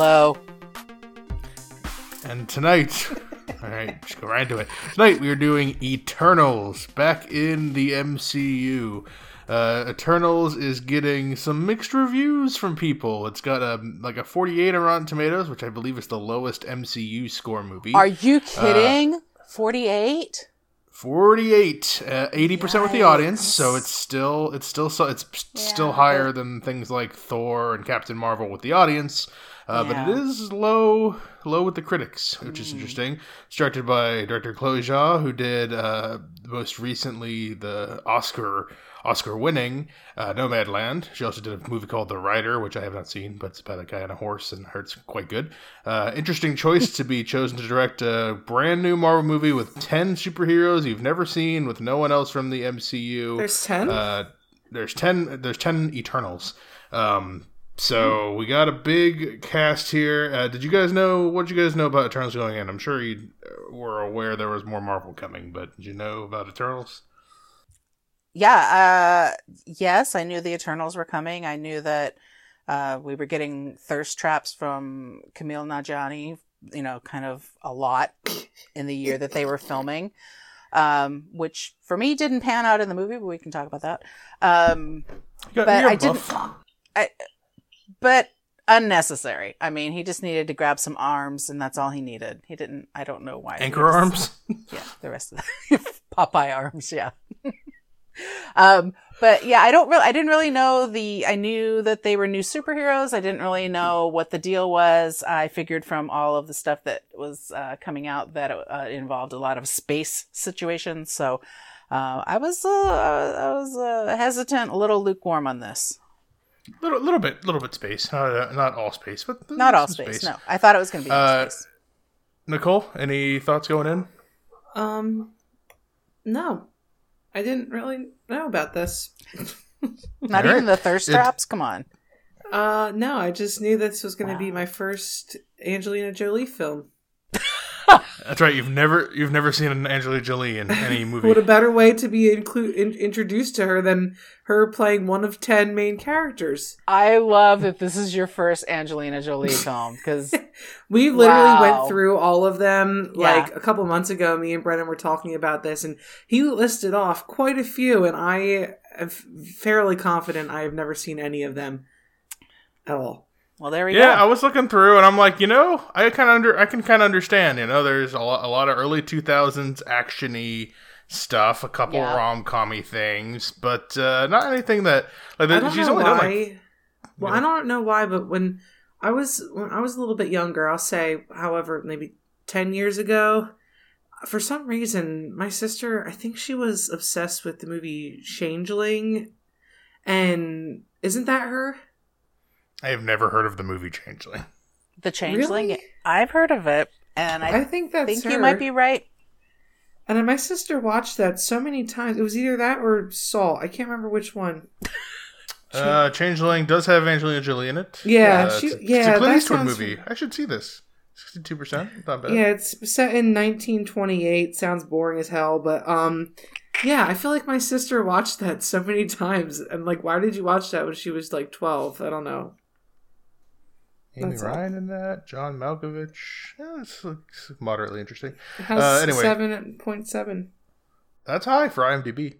Hello. And tonight, all right, just go right into it. Tonight we are doing Eternals back in the MCU. Uh, Eternals is getting some mixed reviews from people. It's got a like a 48 on Rotten Tomatoes, which I believe is the lowest MCU score movie. Are you kidding? 48? 48 uh, 80% with the audience so it's still it's still so it's still higher but- than things like thor and captain marvel with the audience uh, but it is low low with the critics which is interesting it's directed by director chloe zhao who did uh, most recently the oscar oscar winning uh, nomadland she also did a movie called the rider which i have not seen but it's about a guy on a horse and it's quite good uh, interesting choice to be chosen to direct a brand new marvel movie with 10 superheroes you've never seen with no one else from the mcu There's 10? uh, there's ten. There's ten Eternals. Um, so we got a big cast here. Uh, did you guys know? What did you guys know about Eternals going in? I'm sure you were aware there was more Marvel coming, but did you know about Eternals? Yeah, uh yes, I knew the Eternals were coming. I knew that uh we were getting thirst traps from Kumail Nanjiani, you know, kind of a lot in the year that they were filming. Um, which for me didn't pan out in the movie, but we can talk about that. Um You got- but I didn't. I but unnecessary. I mean, he just needed to grab some arms and that's all he needed. He didn't I don't know why. anchor arms. yeah, the rest of the Popeye arms, yeah. um, but yeah, I don't really, I didn't really know the, I knew that they were new superheroes. I didn't really know what the deal was. I figured from all of the stuff that was uh, coming out that it uh, involved a lot of space situations. So, uh, I was, uh, I was, uh, hesitant, a little lukewarm on this. Little, little bit, little bit space. Not, uh, not all space, but Not all some space, No, I thought it was going to be all Uh, space. Nicole, any thoughts going in? Um, no. I didn't really know about this. Not all even the thirst It- traps. Come on. Uh, no, I just knew this was going to Wow. be my first Angelina Jolie film. That's right. You've never, you've never seen an Angelina Jolie in any movie. What a better way to be inclu- in- introduced to her than her playing one of 10 main characters. I love that this is your first Angelina Jolie film because We literally Wow. went through all of them Yeah. like a couple months ago. Me and Brennan were talking about this, and he listed off quite a few, and I am fairly confident I have never seen any of them at all. Well, there we go. Yeah, I was looking through, and I'm like, you know, I kind of under, I can kind of understand. You know, there's a lot, a lot of early 2000s actiony stuff, a couple Yeah. rom commy things, but uh, not anything that like I don't she's know only why. done like well, Yeah. I don't know why, but when I was when I was a little bit younger, I'll say, however, maybe ten years ago, for some reason, my sister, I think she was obsessed with the movie Changeling, and isn't that her? I have never heard of the movie Changeling. The Changeling. Really? I've heard of it, and I, I think that's think her. you might be right. And then my sister watched that so many times. It was either that or Salt. I can't remember which one. Uh, Changeling does have Angelina Jolie in it. Yeah, uh, she- it's, a- yeah, it's a Clint Eastwood sounds- movie. I should see this. Sixty-two percent, not bad. Yeah, it's set in 1928. Sounds boring as hell, but um, yeah, I feel like my sister watched that so many times. And like, why did you watch that when she was like 12? I don't know. Amy That's. Ryan in that. John Malkovich. Yeah, it's, it's moderately interesting. It has Uh, anyway. seven point seven. That's high for IMDb.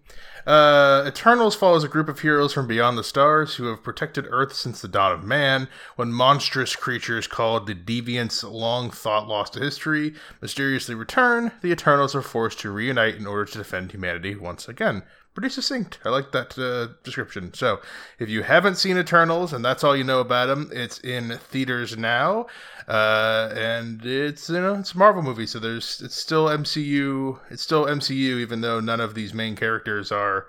Uh, Eternals follows a group of heroes from beyond the stars who have protected Earth since the dawn of man. When monstrous creatures called the Deviants, long thought lost to history, mysteriously return, the Eternals are forced to reunite in order to defend humanity once again. Pretty succinct. I like that uh, description. So, if you haven't seen Eternals and that's all you know about them, it's in theaters now, uh, and it's you know it's a Marvel movie, so there's it's still MCU. It's still MCU, even though none of these main characters are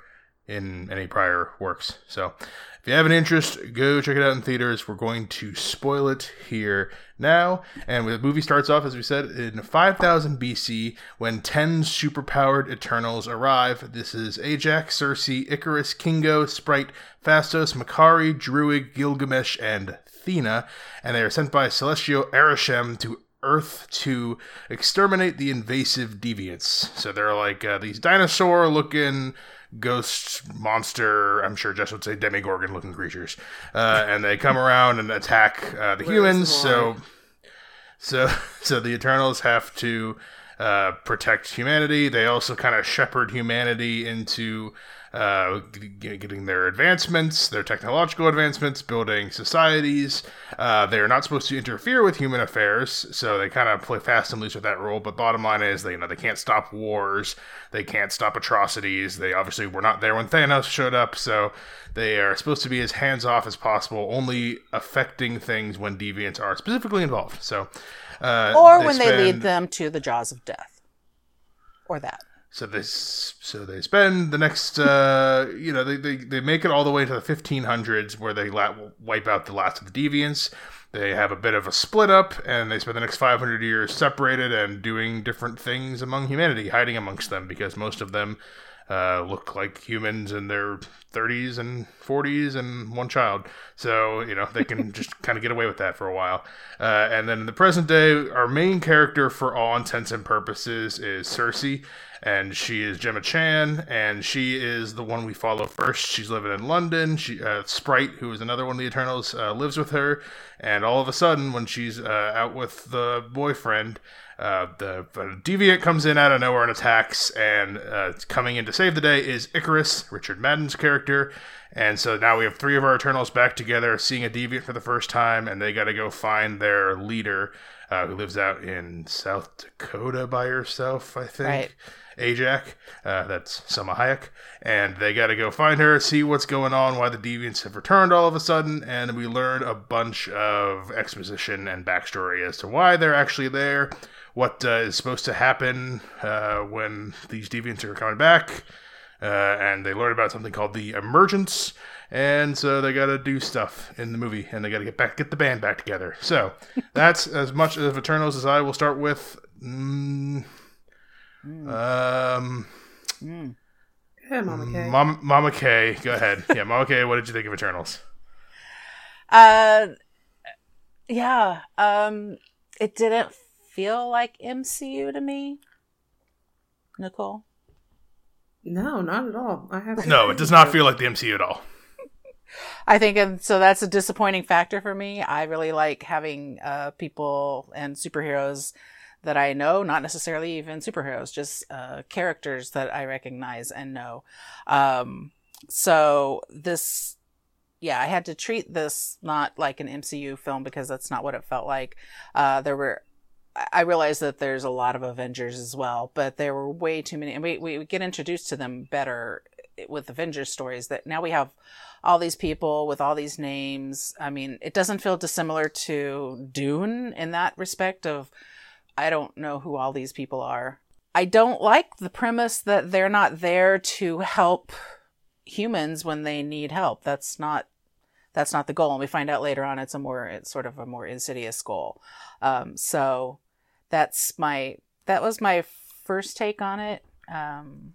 in any prior works. So, if you have an interest, go check it out in theaters. We're going to spoil it here now. And the movie starts off, as we said, in 5000 BC when 10 superpowered Eternals arrive. This is Ajax, Sersi, Ikaris, Kingo, Sprite, Phastos, Makkari, Druig, Gilgamesh, and Athena. And they are sent by Celestial Arishem to Earth to exterminate the invasive deviants. So they're like uh, these dinosaur looking ghost monster. I'm sure Jess would say Demogorgon looking creatures, uh, and they come around and attack uh, the Where's humans. So, so, so the Eternals have to uh, protect humanity. They also kind of shepherd humanity into uh, getting their advancements, their technological advancements, building societies. Uh, they're not supposed to interfere with human affairs, so they kind of play fast and loose with that rule. But bottom line is, they you know they can't stop wars, they can't stop atrocities. They obviously were not there when Thanos showed up, so they are supposed to be as hands off as possible, only affecting things when deviants are specifically involved. So, uh, or when they lead them to the jaws of death, or that. So they so they spend the next uh, you know they, they, they make it all the way to the 1500s where they la- wipe out the last of the deviants. They have a bit of a split up and they spend the next 500 years separated and doing different things among humanity, hiding amongst them because most of them uh, look like humans in their 30s and 40s and one child. So, you know, they can just kind of get away with that for a while. Uh, and then in the present day, our main character, for all intents and purposes, is Sersi. And she is Gemma Chan, and she is the one we follow first. She's living in London. She uh, Sprite, who is another one of the Eternals, uh, lives with her. And all of a sudden, when she's uh, out with the boyfriend, uh, the uh, deviant comes in out of nowhere and attacks, and uh, coming in to save the day is Ikaris, Richard Madden's character. And so now we have three of our Eternals back together, seeing a deviant for the first time, and they got to go find their leader, uh, who lives out in South Dakota by herself, I think. Right. Ajak, uh, that's Salma Hayek, and they got to go find her, see what's going on, why the deviants have returned all of a sudden, and we learn a bunch of exposition and backstory as to why they're actually there, what uh, is supposed to happen uh, when these deviants are coming back, uh, and they learn about something called the emergence. And so they got to do stuff in the movie, and they got to get back, get the band back together. So that's as much of Eternals as I will start with. Mm, um, Yeah, Mama K. Mama, Mama K, go ahead. Yeah, Mama K, what did you think of Eternals? Uh, yeah. Um, it didn't feel like MCU to me. Nicole. no, not at all. I have No, it does not feel like the MCU at all. I think, and so that's a disappointing factor for me. I really like having uh, people and superheroes that I know, not necessarily even superheroes, just uh, characters that I recognize and know. Um, so this, yeah, I had to treat this not like an MCU film because that's not what it felt like. Uh, there were. I- I realize that there's a lot of Avengers as well, but there were way too many, and we, we get introduced to them better with Avengers stories. That now we have all these people with all these names. I mean, it doesn't feel dissimilar to Dune in that respect of I don't know who all these people are. I don't like the premise that they're not there to help humans when they need help. That's not that's not the goal. And we find out later on it's a more it's sort of a more insidious goal. Um, so that's my that was my first take on it. Um,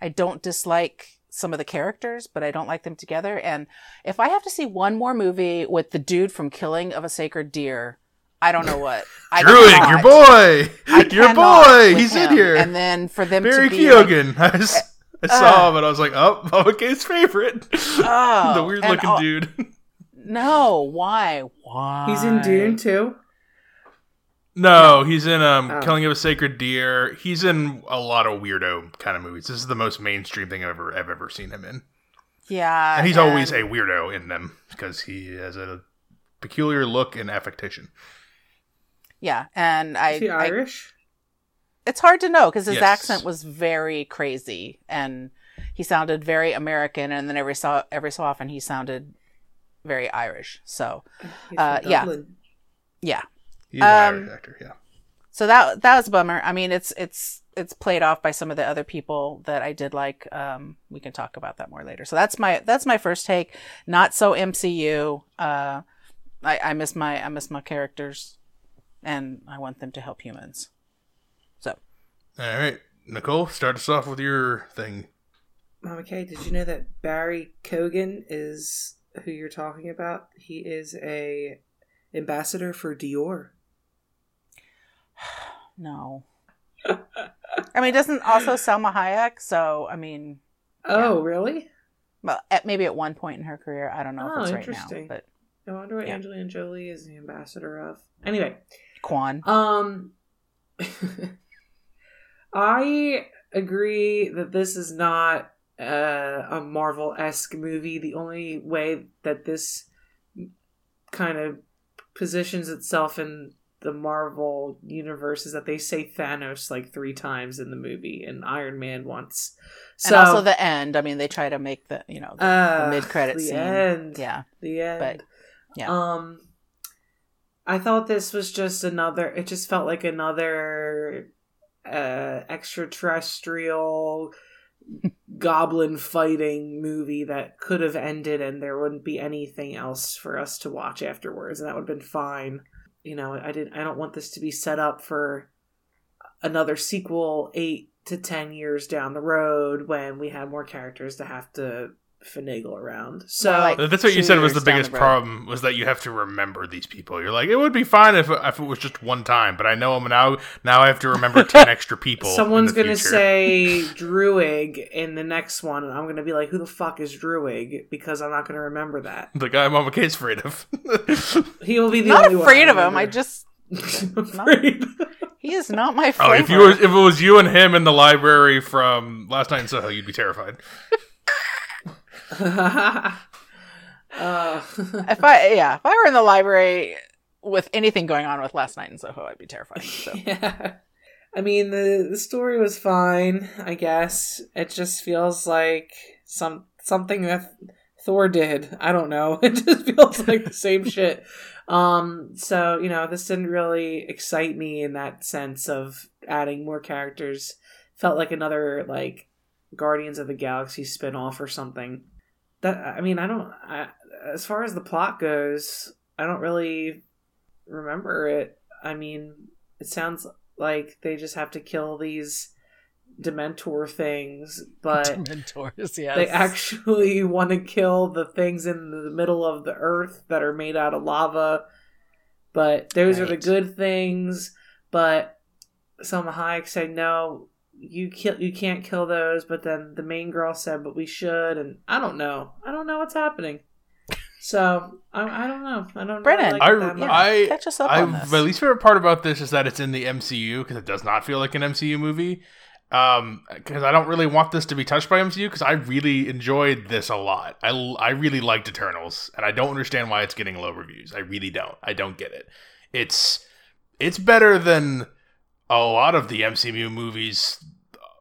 I don't dislike some of the characters, but I don't like them together. And if I have to see one more movie with the dude from Killing of a Sacred Deer, I don't know what. I Druig, cannot. your boy, your boy, with he's in here. And then for them Barry to be like, Keoghan. I, s- I uh, saw him and I was like, oh, Mama K's favorite. Oh, the weird looking all- dude. no, why? Why? He's in Dune too. No, he's in um Oh. Killing of a Sacred Deer. He's in a lot of weirdo kind of movies. This is the most mainstream thing I've ever I've ever seen him in. Yeah, And he's always a weirdo in them because he has a peculiar look and affectation. Yeah, and I, Is he I Irish? it's hard to know because his Yes. accent was very crazy and he sounded very American, and then every so every so often he sounded very Irish. So uh, yeah. Yeah, He's an Um, Irish actor, yeah. so that that was a bummer. I mean, it's it's it's played off by some of the other people that I did like. Um, we can talk about that more later. So that's my that's my first take. Not so MCU. Uh, I I miss my I miss my characters, and I want them to help humans. So All right, Nicole, start us off with your thing. Mama K, did you know that Barry Keoghan is who you're talking about? He is a ambassador for Dior. no. I mean, doesn't also Salma Hayek. So I mean, Oh, really? Well, at, maybe at one point in her career, I don't know Oh, if it's right now, interesting. but I wonder what Yeah. Angelina Jolie is the ambassador of. Anyway, Quan. um, I agree that this is not uh, a Marvel esque movie. The only way that this kind of positions itself in the Marvel universe is that they say Thanos like three times in the movie and Iron Man once. and also the end. I mean, they try to make the you know the, uh, mid-credit scene. End. yeah. the end. But, yeah. Um, I thought this was just another. It just felt like another uh extraterrestrial goblin fighting movie that could have ended and there wouldn't be anything else for us to watch afterwards and that would have been fine you know i didn't i don't want this to be set up for another sequel eight to ten years down the road when we have more characters to have to finagle around so More like- That's what you said was the biggest the problem was that you have to remember these people. You're like, it would be fine if, if it was just one time, but I know them now. Now I have to remember ten extra people. Someone's gonna future. say Druig in the next one, and I'm gonna be like, "Who the fuck is Druig?" Because I'm not gonna remember that. the guy Mama Kate's afraid of. He will be the not only one afraid I of him. I just afraid. he is not my oh, if you were, if it was you and him in the library from last night in Soho, you'd be terrified. Uh, if I yeah, if I were in the library with anything going on with last night in Soho, I'd be terrified. So yeah. I mean the the story was fine. I guess it just feels like some something that Thor did. I don't know. It just feels like the same shit. Um. So you know, this didn't really excite me in that sense of adding more characters. Felt like another like Guardians of the Galaxy spin-off or something. That I mean, I don't. I, as far as the plot goes, I don't really remember it. I mean, it sounds like they just have to kill these Dementor things, but mentors, yes. they actually want to kill the things in the middle of the earth that are made out of lava. But those are the good things. But Salma Hayek said no, you kill you can't kill those. But then the main girl said, but we should. And I don't know. I don't know what's happening. So I, I don't know. I don't. Brennan, really like I, it that much. I, Catch us up I, on this. my least favorite part about this is that it's in the MCU because it does not feel like an MCU movie. Um, because I don't really want this to be touched by MCU because I really enjoyed this a lot. I, I really liked Eternals, and I don't understand why it's getting low reviews. I really don't. I don't get it. It's it's better than a lot of the MCU movies.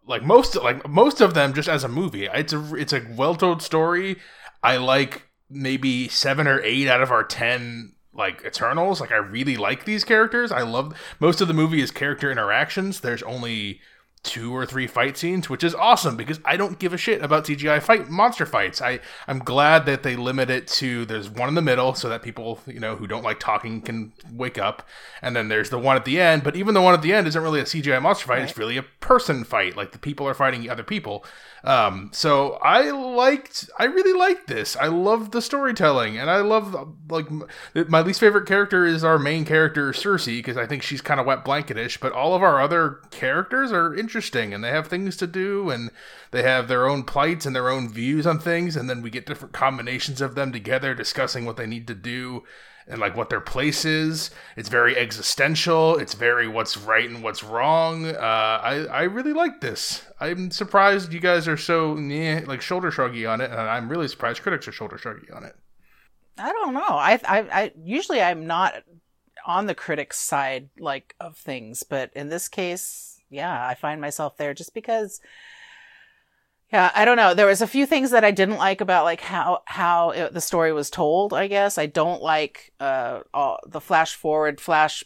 Like most, like most of them, just as a movie, it's a it's a well told story. I like maybe seven or eight out of our ten like Eternals. Like I really like these characters. I love most of the movie is character interactions. There's only two or three fight scenes, which is awesome because I don't give a shit about CGI fight monster fights. I I'm glad that they limit it to there's one in the middle so that people you know who don't like talking can wake up, and then there's the one at the end. But even the one at the end isn't really a CGI monster fight. It's really a person fight. Like the people are fighting other people. Um, so I liked, I really liked this. I love the storytelling, and I love like my least favorite character is our main character Sersi because I think she's kind of wet blanketish. But all of our other characters are interesting, and they have things to do, and they have their own plights and their own views on things, and then we get different combinations of them together discussing what they need to do and like what their place is. It's very existential. It's very what's right and what's wrong. Uh, I I really like this. I'm surprised you guys are so yeah, like shoulder shruggy on it, and I'm really surprised critics are shoulder shruggy on it. I don't know. I, I, I usually I'm not on the critics' side like of things, but in this case, yeah, I find myself there just because. Yeah, I don't know. There was a few things that I didn't like about like how how it, the story was told. I guess I don't like uh all the flash forward, flash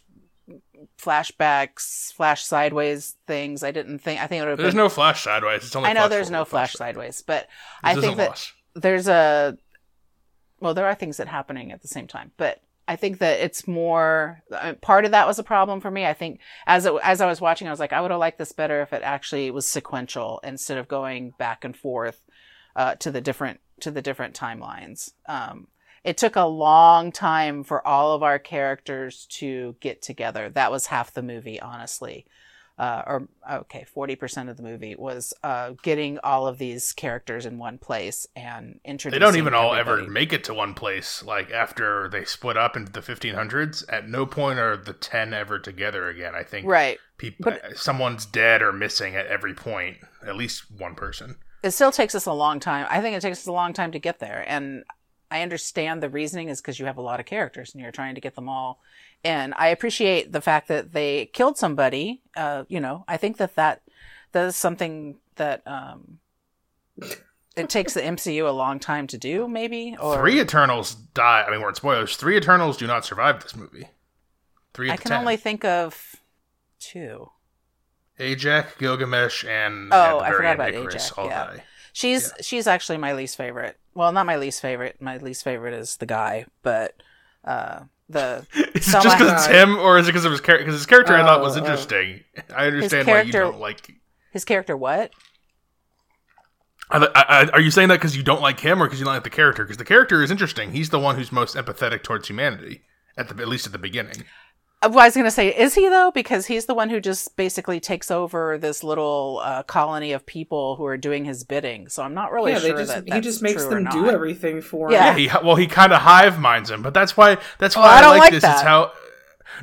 flashbacks, flash sideways things. I didn't think. I think it would have There's been. no flash sideways. It's only I know there's forward, no flash sideways, but This I think that Lost. there's a well there are things that happening at the same time but i think that it's more uh, part of that was a problem for me. I think as it, as i was watching i was like i would have liked this better if it actually was sequential instead of going back and forth uh, to the different to the different timelines. Um, it took a long time for all of our characters to get together. That was half the movie honestly uh, or okay, forty percent of the movie was uh, getting all of these characters in one place and introducing. They don't even all ever make it to one place. Like after they split up into the 1500s, at no point are the 10 ever together again. I think right. people, But- someone's dead or missing at every point. At least one person. It still takes us a long time. I think it takes us a long time to get there, and I understand the reasoning is because you have a lot of characters and you're trying to get them all. And I appreciate the fact that they killed somebody. Uh, you know, I think that that that is something that um, it takes the MCU a long time to do, maybe. Or Three Eternals die. I mean, we're in spoilers. Three Eternals do not survive this movie. Three I can 10. only think of two. Ajax, Gilgamesh, and Oh, I forgot about Ikaris Ajax, all yeah. die. She's she's actually my least favorite. Well, not my least favorite. My least favorite is the guy, but uh, the Is it just because it's him, or is it because of his character? Because his character I thought was Oh, oh. interesting. I understand why you character- don't like. his character. What? I, I, are you saying that because you don't like him, or because you don't like the character? Because the character is interesting. He's the one who's most empathetic towards humanity, at the at least at the beginning. Uh, well, I was going to say, is he though? Because he's the one who just basically takes over this little uh, colony of people who are doing his bidding. So I'm not really yeah, sure they just that he just makes true them do everything for Yeah. him. Yeah, he well he kind of hive minds him, but that's why that's Oh, why I I, don't like, like this. that. It's how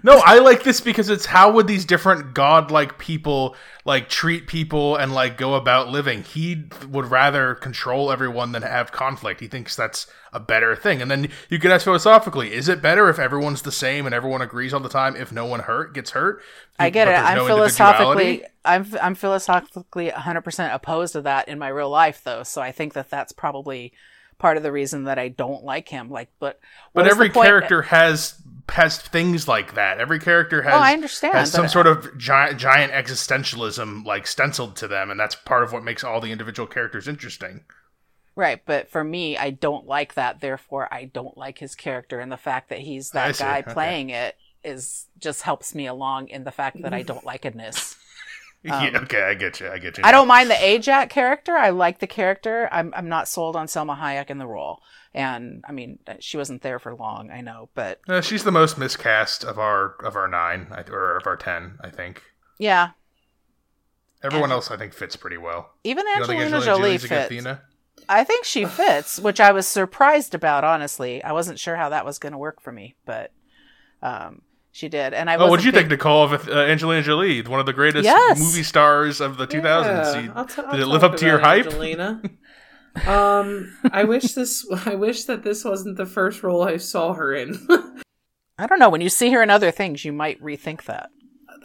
no, I like this because it's how would these different godlike people like treat people and like go about living. He would rather control everyone than have conflict. He thinks that's a better thing. And then you could ask philosophically, is it better if everyone's the same and everyone agrees all the time if no one hurt gets hurt? I get it. I'm no philosophically. I'm I'm philosophically 100 percent opposed to that in my real life, though. So I think that that's probably part of the reason that I don't like him. Like, but But every character has has things like that. Every character has Oh, I understand, has some sort of giant giant existentialism like stenciled to them, and that's part of what makes all the individual characters interesting. Right, but for me, I don't like that. Therefore, I don't like his character, and the fact that he's that guy okay. playing it is just helps me along in the fact that I don't like itness. yeah, okay, I get you. I get you. Um, I don't mind the Ajax character. I like the character. I'm I'm not sold on Salma Hayek in the role, and I mean she wasn't there for long. I know, but Uh, she's the most miscast of our of our nine I- or of our ten. I think yeah, everyone And- else I think fits pretty well. even You don't think Angelina Angelina Jolie Jolie's fits. Athena? I think she fits, which I was surprised about. Honestly, I wasn't sure how that was going to work for me, but um, she did. And I Oh, what wasn't do you think, Nicole, of uh, Angelina Jolie, one of the greatest Yes. movie stars of the 2000s? Yeah, You- I'll t- I'll did it live up to your about hype? Angelina. um, I wish this. I wish that this wasn't the first role I saw her in. I don't know. When you see her in other things, you might rethink that.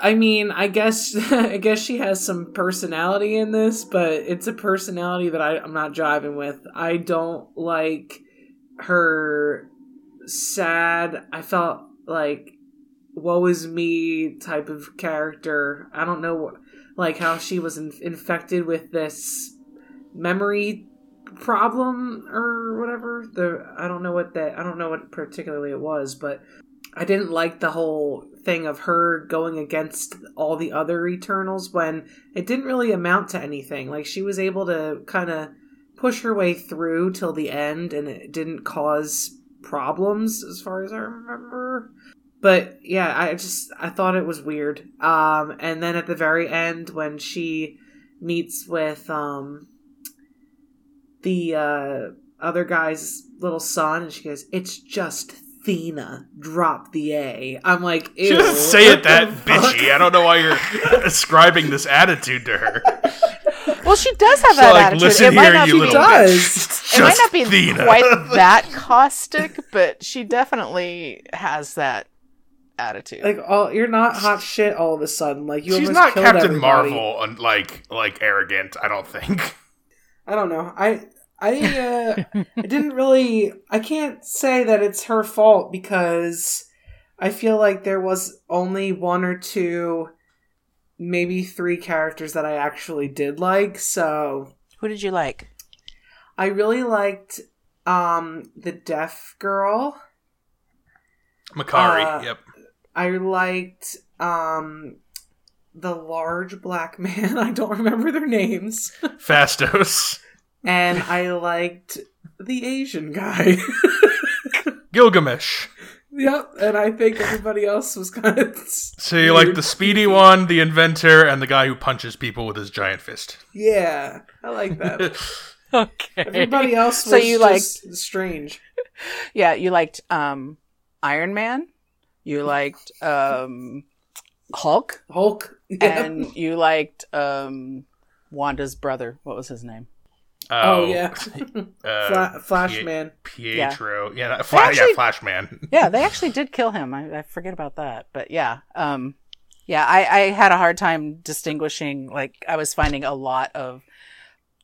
I mean, I guess I guess she has some personality in this, but it's a personality that I, I'm not jiving with. I don't like her sad. I felt like woe is me type of character. I don't know, like how she was in- infected with this memory problem or whatever. The I don't know what that I don't know what particularly it was, but I didn't like the whole thing of her going against all the other Eternals when it didn't really amount to anything. Like she was able to kind of push her way through till the end and it didn't cause problems as far as I remember. But yeah, I just I thought it was weird. Um and then at the very end when she meets with um the uh other guy's little son and she goes, It's just Thena. Drop the A. I'm like, She Ew, doesn't say it that bitchy. I don't know why you're ascribing this attitude to her. Well, she does have So, that like, attitude. listen it might not you be little does. it might not be Thena. quite that caustic, but she definitely has that attitude. Like, oh, you're not hot shit all of a sudden. Like, you She's almost not killed Captain everybody. Marvel, and like like arrogant. I don't think. I don't know. I I uh, I didn't really. I can't say that it's her fault because I feel like there was only one or two, maybe three characters that I actually did like. So Who did you like? I really liked um the deaf girl. Makkari. Uh, yep. I liked um the large black man. I don't remember their names. Phastos. and I liked the Asian guy. Gilgamesh. Yep, and I think everybody else was kind of. So you like the speedy one, the inventor, and the guy who punches people with his giant fist. Yeah, I like that. Okay. Everybody else was So you just strange. Yeah, you liked um Iron Man. You liked um Hulk, Hulk. Yeah. and you liked um Wanda's brother. What was his name? oh, yeah, uh, Fla- Flash Man. Pietro. Yeah, that- Fla- Actually- yeah, Flash Man. Yeah, they actually did kill him. I, I forget about that, but yeah, um, yeah, I, I had a hard time distinguishing. Like, I was finding a lot of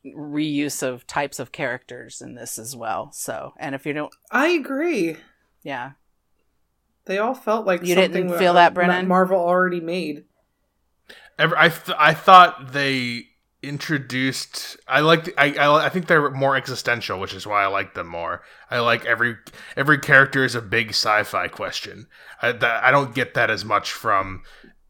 reuse of types of characters in this as well. So, and if you don't, I agree. yeah, They all felt like You something didn't that- feel that, Brennan? Marvel already made. I th- I thought they introduced. I like. I, I I think they're more existential, which is why I like them more. I like every every character is a big sci-fi question. I that, I don't get that as much from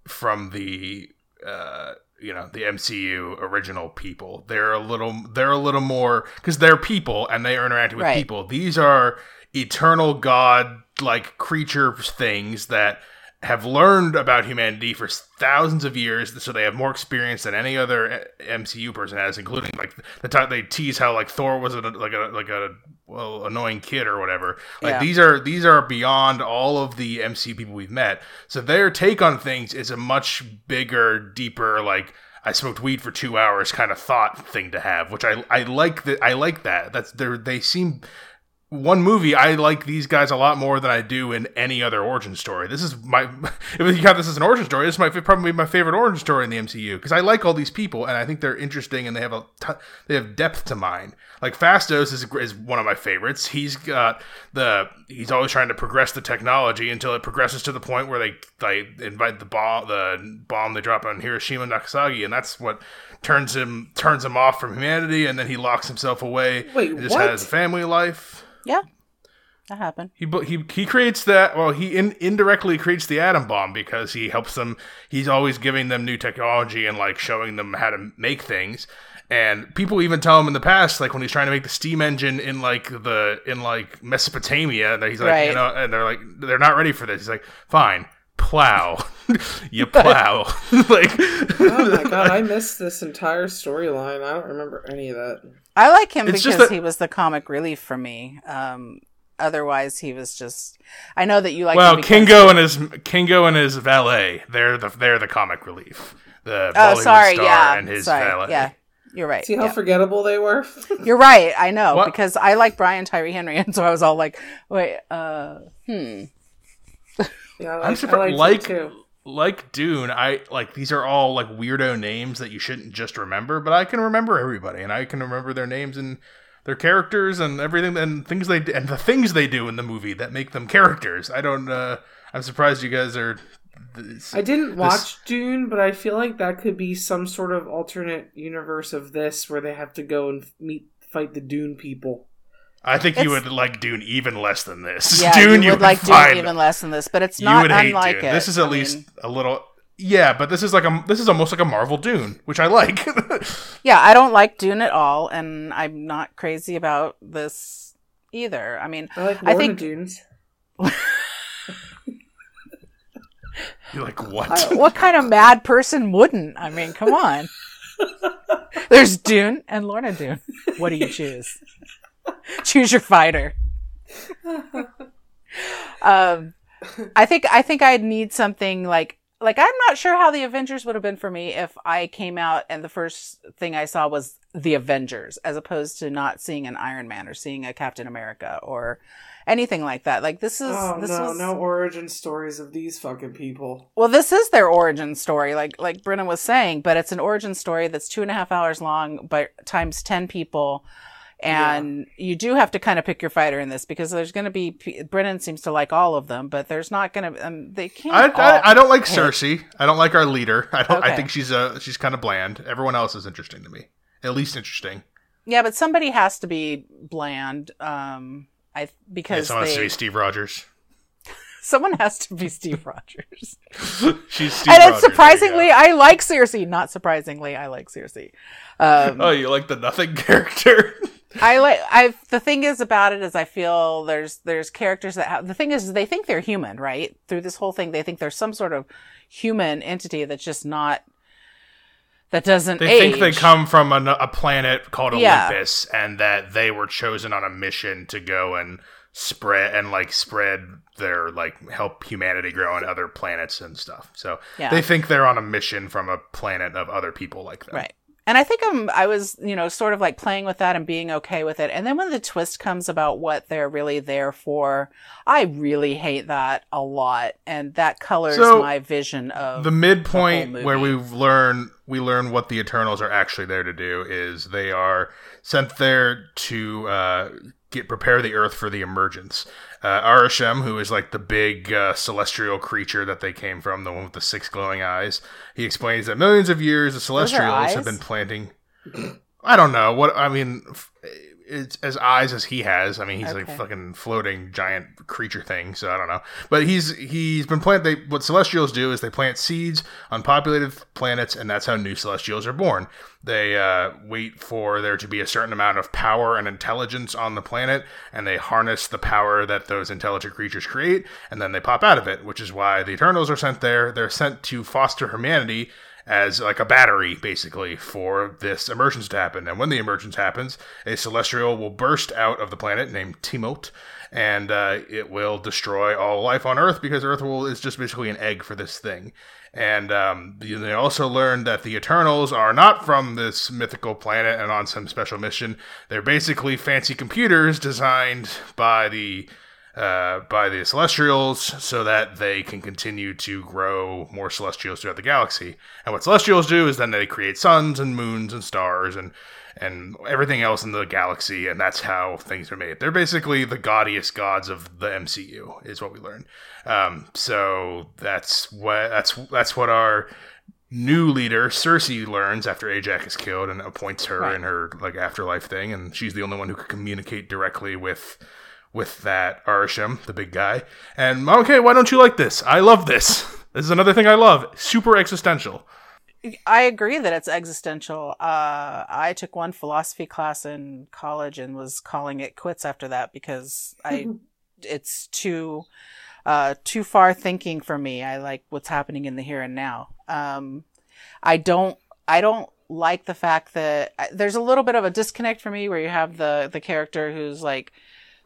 from the uh you know the MCU original people. They're a little they're a little more because they're people and they are interacting with Right. people. These are eternal god like creature things that have learned about humanity for thousands of years, so they have more experience than any other uh, MCU person has, including like the time they tease how like Thor was a, like a like a well annoying kid or whatever. Like Yeah. these are these are beyond all of the MCU people we've met. So their take on things is a much bigger, deeper like. I smoked weed for two hours, kind of thought thing to have, which I I like that I like that. That's they they seem one movie I like these guys a lot more than I do in any other origin story. This is my if you count this as an origin story, this might probably be my favorite origin story in the MCU because I like all these people and I think they're interesting and they have a t- they have depth to mine. Like Phastos is is one of my favorites. He's got the he's always trying to progress the technology until it progresses to the point where they they invite the bomb the bomb they drop on Hiroshima and Nagasaki and that's what turns him turns him off from humanity and then he locks himself away Wait, and just what? has a family life. Yeah, that happened. He he he creates that. Well, he in, indirectly creates the atom bomb because he helps them. He's always giving them new technology and like showing them how to make things. And people even tell him in the past, like when he's trying to make the steam engine in like the in like Mesopotamia, that he's like, Right. you know, and they're like, they're not ready for this. He's like, fine, plow, you plow, like. Oh my god, I missed this entire storyline. I don't remember any of that. I like him It's because that- he was the comic relief for me. Um, otherwise, he was just. I know that you like. well, him because- Kingo and his Kingo and his valet, they're the they're the comic relief. The Oh, Bollywood sorry. star Yeah, and his sorry. valet. Yeah, you're right. See how yeah. forgettable they were? You're right. I know What? because I like Brian Tyree Henry, and so I was all like, "Wait, uh, hmm." yeah, I I'm like, I surprised. liked Like, it too. Like Dune, I like these are all like weirdo names that you shouldn't just remember, but I can remember everybody, and I can remember their names and their characters and everything and things they and the things they do in the movie that make them characters. I don't. uh I'm surprised you guys are. this- I didn't watch Dune, but I feel like that could be some sort of alternate universe of this where they have to go and meet fight the Dune people. I think you would like Dune even less than this. Yeah, Dune, you would like Dune even less than this, but it's not you not would hate unlike Dune. it. This is at I least mean, a little. Yeah, but this is like a this is almost like a Marvel Dune, which I like. yeah, I don't like Dune at all, and I'm not crazy about this either. I mean, I like I think- Dunes. You're like what? I- what kind of mad person wouldn't? I mean, come on. There's Dune and Lorna Doone. What do you choose? choose your fighter. um, I think I think I'd need something like like I'm not sure how the Avengers would have been for me if I came out and the first thing I saw was the Avengers as opposed to not seeing an Iron Man or seeing a Captain America or anything like that. Like this is Oh this no, was no origin stories of these fucking people. well, this is their origin story, like like Brennan was saying, but it's an origin story that's two and a half hours long, but times ten people, and you do have to kind of pick your fighter in this because there's going to be Brennan seems to like all of them, but there's not going to um, they can't. I, I, I don't like. Sersi. I don't like our leader. I don't. I think she's a she's kind of bland. Everyone else is interesting to me. At least interesting. Yeah, but somebody has to be bland. Um, I Yeah, because someone has to be Steve Rogers. someone has to be Steve Rogers. she's Steve and Rogers. surprisingly, I like Sersi. Not surprisingly, I like Sersi. Um. Oh, you like the nothing character? I like I the thing is about it is I feel there's there's characters that have the thing is they think they're human, right? Through this whole thing they think there's some sort of human entity that's just not that doesn't They think they come from a, a planet called Yeah. Olympus, and that they were chosen on a mission to go and spread and like spread their like help humanity grow on other planets and stuff. So Yeah. they think they're on a mission from a planet of other people like them. Right. And I think I'm, I was, you know, sort of like playing with that and being okay with it. And then when the twist comes about what they're really there for, I really hate that a lot. And that colors So, my vision of The midpoint movie. where we learn we learn what the Eternals are actually there to do is they are sent there to uh, get prepare the Earth for the emergence. Uh, Arishem, who is like the big uh, celestial creature that they came from, the one with the six glowing eyes, he explains that millions of years the Celestials have been planting. I don't know what I mean. f- It's as eyes as he has. I mean, he's like Okay. fucking floating giant creature thing. So I don't know. But he's he's been plant. They what Celestials do is they plant seeds on populated planets, and that's how new Celestials are born. They uh, wait for there to be a certain amount of power and intelligence on the planet, and they harness the power that those intelligent creatures create, and then they pop out of it. Which is why the Eternals are sent there. They're sent to foster humanity as like a battery basically for this emergence to happen. And when the emergence happens, a celestial will burst out of the planet named Tiamut, and uh, it will destroy all life on Earth because Earth will is just basically an egg for this thing. And um, they also learned that the Eternals are not from this mythical planet and on some special mission. They're basically fancy computers designed by the uh, by the Celestials so that they can continue to grow more Celestials throughout the galaxy. And what Celestials do is then they create suns and moons and stars and and everything else in the galaxy, and that's how things are made. They're basically the gaudiest gods of the MCU, is what we learn. Um, so that's what that's that's what our new leader Sersi learns after Ajax is killed and appoints her Right. in her like afterlife thing, and she's the only one who could communicate directly with with that Arishem, the big guy. And okay, why don't you like this? I love this. This is another thing I love. Super existential. I agree that it's existential. Uh, I took one philosophy class in college and was calling it quits after that because I, it's too, uh, too far thinking for me. I like what's happening in the here and now. Um, I don't, I don't like the fact that I, there's a little bit of a disconnect for me where you have the the character who's like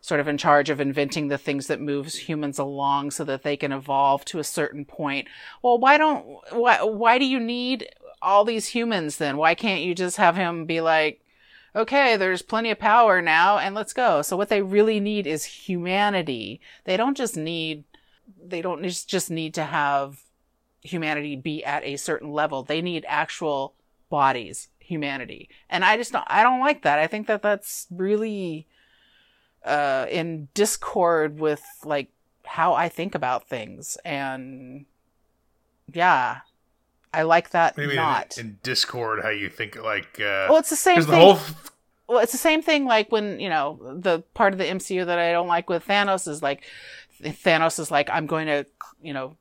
sort of in charge of inventing the things that moves humans along so that they can evolve to a certain point. Well, why don't why why do you need all these humans then? Why can't you just have him be like, okay, there's plenty of power now and let's go. So what they really need is humanity. They don't just need they don't just need to have humanity be at a certain level. They need actual bodies, humanity. And I just don't I don't like that. I think that that's really uh in discord with like how I think about things and yeah. I like that Maybe not. in, in Discord, how you think like uh, well, it's the same thing. the whole f- well, it's the same thing like when, you know, the part of the MCU that I don't like with Thanos is like Thanos is like I'm going to, you know,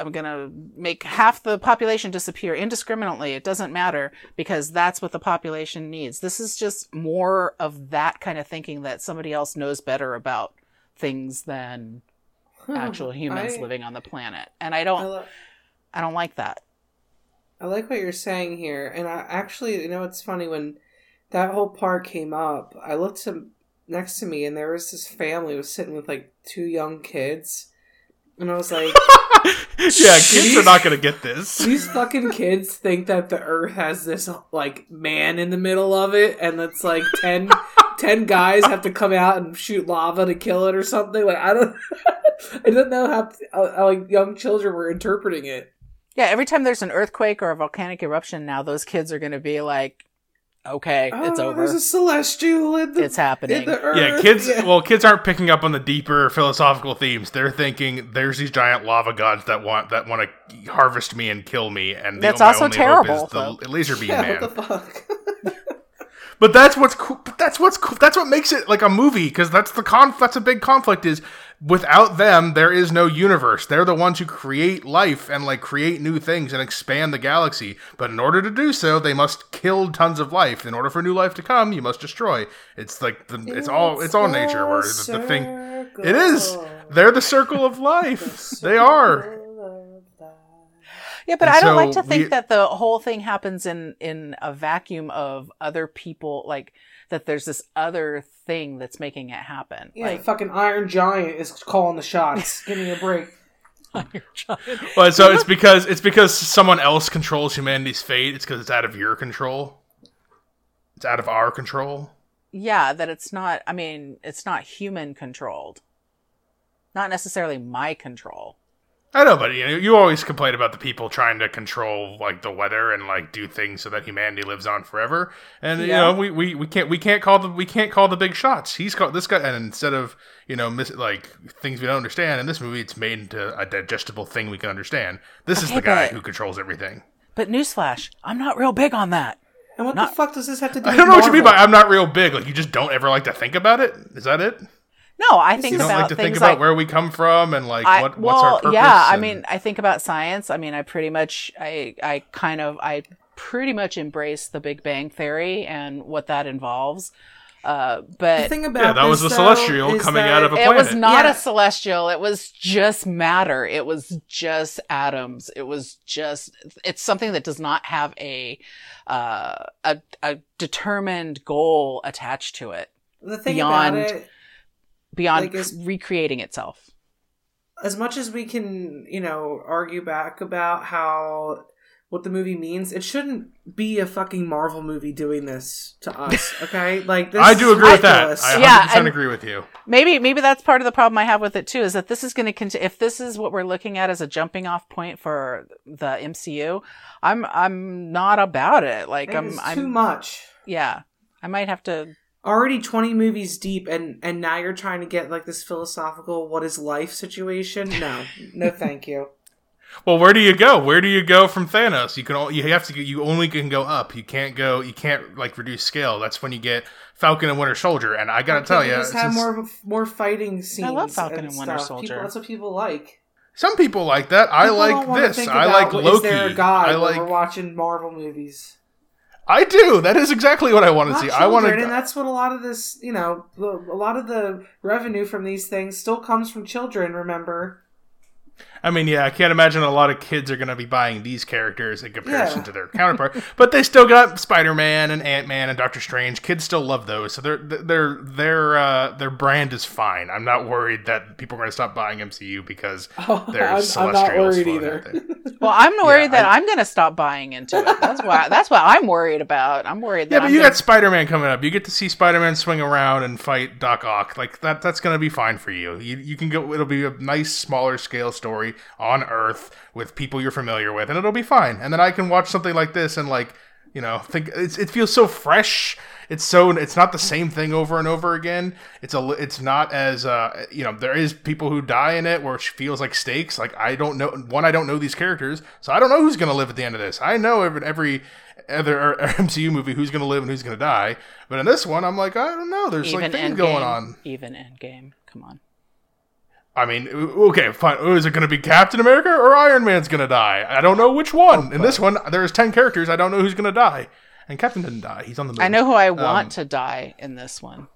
I'm going to make half the population disappear indiscriminately. It doesn't matter because that's what the population needs. This is just more of that kind of thinking that somebody else knows better about things than hmm. actual humans I- living on the planet. And I I, don't li- I don't like that. I like what you're saying here, and I actually, you know, it's funny when that whole part came up. I looked to, next to me, and there was this family who was sitting with like two young kids, and I was like, yeah, kids are not gonna get this. these fucking kids think that the Earth has this like man in the middle of it, and it's like 10, 10 guys have to come out and shoot lava to kill it or something. Like I don't, I don't know how, uh, how like young children were interpreting it. Yeah, every time there's an earthquake or a volcanic eruption now, those kids are going to be like, okay, it's Oh, over. There's a celestial in the It's happening. in the Earth. Yeah, kids. Yeah. Well, kids aren't picking up on the deeper philosophical themes. They're thinking there's these giant lava gods that want that want to harvest me and kill me, and the- That's my also only hope terrible, is the laser beam yeah, man. what the fuck? But that's what's cool. But that's what's cool. That's what makes it like a movie because that's the conf. That's a big conflict. Is without them, there is no universe. They're the ones who create life and like create new things and expand the galaxy. But in order to do so, they must kill tons of life. In order for new life to come, you must destroy. It's like the, it's all it's all nature. Where the, the thing it is. They're the circle of life. They are. Yeah, but And I don't like to think we- that the whole thing happens in in a vacuum of other people. Like that, there's this other thing that's making it happen. Yeah, like the fucking Iron Giant is calling the shots. Give me a break. But so it's because it's because someone else controls humanity's fate. It's because it's out of your control. It's out of our control. yeah, that it's not. I mean, it's not human controlled. Not necessarily my control. I know, but you know, you always complain about the people trying to control like the weather and like do things so that humanity lives on forever. And you know, we, we, we can't we can't call the we can't call the big shots. He's called this guy, and instead of you know miss, like things we don't understand in this movie, it's made into a digestible thing we can understand. This is the guy but- who controls everything. But newsflash, I'm not real big on that. And what Not- the fuck does this have to do? I don't know what you mean by I'm not real big. Like you just don't ever like to think about it. Is that it? No, I think You don't about like to things think about like where we come from and like I, what well, what's our purpose. yeah. I mean, I think about science. I mean, I pretty much, I, I kind of, I pretty much embrace the Big Bang Theory and what that involves. Uh, The but thing about Yeah, that was this, the celestial is coming out of a planet. it was not Yeah. a celestial. It was just matter. It was just atoms. It was just, it's something that does not have a, uh, a, a determined goal attached to it the thing beyond- about it. Beyond Like, it's- recreating itself. as much as we can, you know, argue back about how what the movie means, it shouldn't be a fucking Marvel movie doing this to us. Okay, like this I do agree with that. ridiculous. I 100% Yeah, and- agree with you. Maybe maybe that's part of the problem I have with it too is that this is going to continue if this is what we're looking at as a jumping off point for the MCU, I'm I'm not about it. Like It I'm I'm too much. yeah. I might have to Already twenty movies deep, and and now you're trying to get like this philosophical "what is life" situation. No, no, thank you. Well, where do you go? Where do you go from Thanos? You can o- you have to you only can go up. You can't go. You can't like reduce scale. That's when you get Falcon and Winter Soldier. And I gotta Why tell you, just have more more fighting scenes. i love Falcon and Winter stuff? Soldier. People, that's what people like. some people like that. I People don't like this. I like Loki. Is there a god I when like. we're watching Marvel movies? I do. That is exactly what I want to see. I want children, and that's what a lot of this, you know, a lot of the revenue from these things still comes from children. Remember? I mean, yeah, I can't imagine a lot of kids are going to be buying these characters in comparison Yeah. to their counterpart. but they still got Spider Man and Ant Man and Doctor Strange. Kids still love those, so their their their uh, their brand is fine. I'm not worried that people are going to stop buying MCU because Oh, there's I'm, I'm not worried either. Well, I'm worried Yeah, that I- I, am going to stop buying into it. That's why that's what I'm worried about. I'm worried that Yeah, but I'm you gonna- got Spider Man coming up. You get to see Spider Man swing around and fight Doc Ock. Like that, that's going to be fine for you. You you can go. It'll be a nice smaller scale story on Earth with people you're familiar with, and it'll be fine. And then I can watch something like this and like you know think it's, it feels so fresh. It's so it's not the same thing over and over again. It's a it's not as uh you know there is people who die in it where it feels like stakes. Like I don't know one I don't know these characters, so I don't know who's going to live at the end of this. I know every, every other MCU movie who's going to live and who's going to die, but in this one I'm like I don't know. There's like things Endgame, going on. Even Endgame. Come on. I mean, okay, fine. Oh, Is it going to be Captain America or Iron Man's going to die? I don't know which one. In this one, there's ten characters. I don't know who's going to die. And Captain didn't die. He's on the moon. I know who I want to die in this one.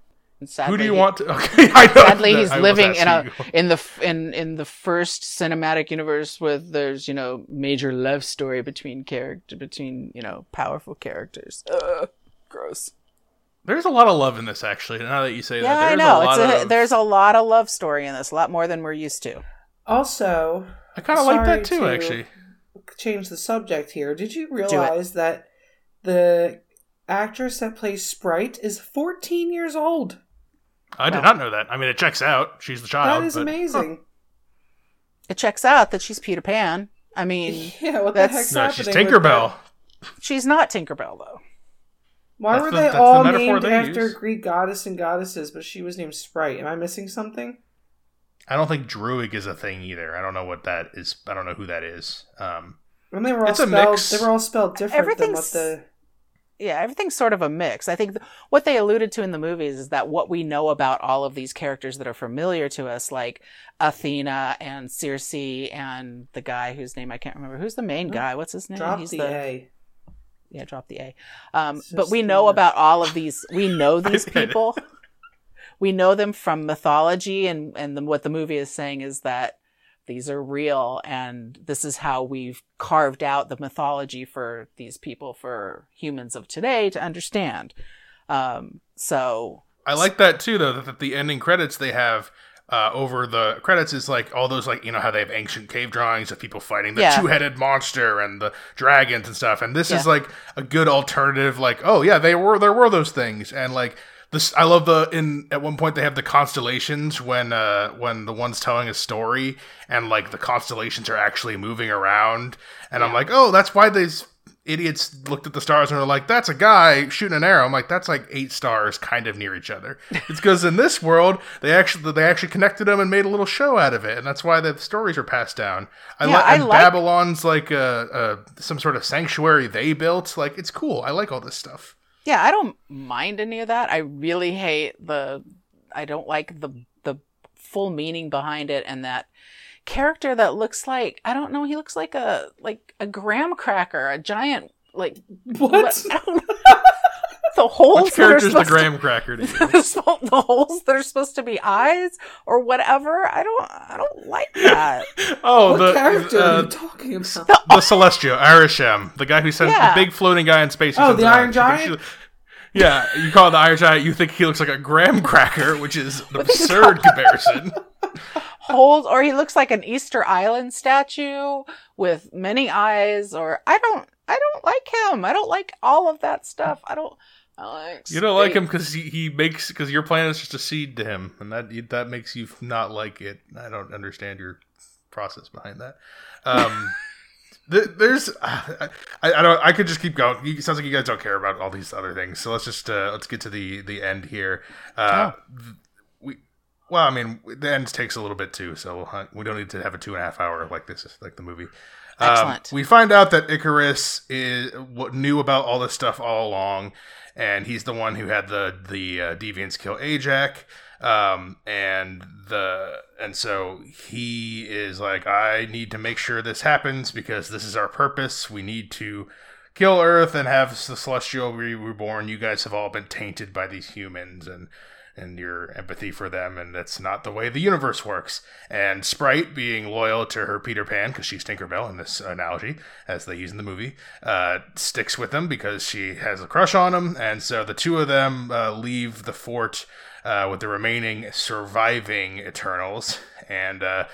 And sadly, Um, Who do you want to? Okay, I know. Sadly, he's living in a you. in the in in the first cinematic universe with there's you know major love story between character between you know powerful characters. Ugh, gross. There's a lot of love in this, actually. Now that you say Yeah, that, I know. A lot It's a, of, there's a lot of love story in this, a lot more than we're used to. Also, I kind of like that too, to actually. change the subject here. Did you realize that the actress that plays Sprite is 14 years old? I did Wow. not know that. I mean, it checks out. She's the child. that is but- amazing. It checks out that she's Peter Pan. I mean, Yeah, what the That's- heck's No, she's happening with Tinkerbell. that? she's not Tinkerbell though. Why That's were the- they that's the all named they after use. Greek goddess and goddesses, but she was named Sprite? Am I missing something? I don't think Druig is a thing either. I don't know what that is. I don't know who that is. Um, And they were all It's a spelled. mix. They were all spelled different than what Everything's- the. yeah, everything's sort of a mix. I think th- what they alluded to in the movies is that what we know about all of these characters that are familiar to us, like Athena and Circe and the guy whose name I can't remember. Who's the main guy? What's his name? Drop He's the, A. yeah, drop the A. Um, but we know about all of these. We know these I said it. people. we know them from mythology, and and the, what the movie is saying is that these are real, and this is how we've carved out the mythology for these people for humans of today to understand. Um, so I like that too, though. That the ending credits they have uh, over the credits is like all those like you know how they have ancient cave drawings of people fighting the Yeah. two-headed monster and the dragons and stuff. And this is like a good alternative. Like, oh yeah, they were there were those things, and like this. I love the in at one point they have the constellations when uh when the one's telling a story and like the constellations are actually moving around, and I'm like, oh, that's why these idiots looked at the stars and were like, "That's a guy shooting an arrow." I'm like, "That's like eight stars, kind of near each other." It's because in this world, they actually they actually connected them and made a little show out of it, and that's why the stories are passed down. I, Yeah, li- I and like- Babylon's like uh, uh, some sort of sanctuary they built. Like, it's cool. I like all this stuff. yeah, I don't mind any of that. I really hate the. I don't like the the full meaning behind it, and that character that looks like I don't know. He looks like a like a graham cracker, a giant like What? I don't know. the holes Which that are character's the graham cracker to you? to, the holes that are supposed to be eyes or whatever. I don't. I don't like that. Oh, what the character uh, are you talking about? the Celestial, Arishem, the guy who sends Yeah. the big floating guy in space. Oh, the. Iron Giant? she- Yeah, you call it the Iron Giant. You think he looks like a graham cracker, which is an absurd comparison. Holes or he looks like an Easter Island statue with many eyes or I don't I don't like him. I don't like all of that stuff. I don't like You don't like him because he, he makes because your plan is just a seed to him, and that that makes you not like it. I don't understand your process behind that. Um, th- there's I, I don't I could just keep going. You, it sounds like you guys don't care about all these other things, so let's just uh, let's get to the the end here. Uh, We well, I mean, the end takes a little bit too, so we don't need to have a two and a half hour like this, like the movie. Um, Excellent. we find out that Ikaris is what knew about all this stuff all along, and he's the one who had the the uh, deviants kill Ajax. Um, and the and so he is like, I need to make sure this happens because this is our purpose. We need to kill Earth and have the Celestial be reborn. You guys have all been tainted by these humans and and your empathy for them, and that's not the way the universe works. And Sprite, being loyal to her Peter Pan, because she's Tinkerbell in this analogy, as they use in the movie, uh, sticks with him because she has a crush on him, and so the two of them uh, leave the fort uh, with the remaining surviving Eternals, and uh,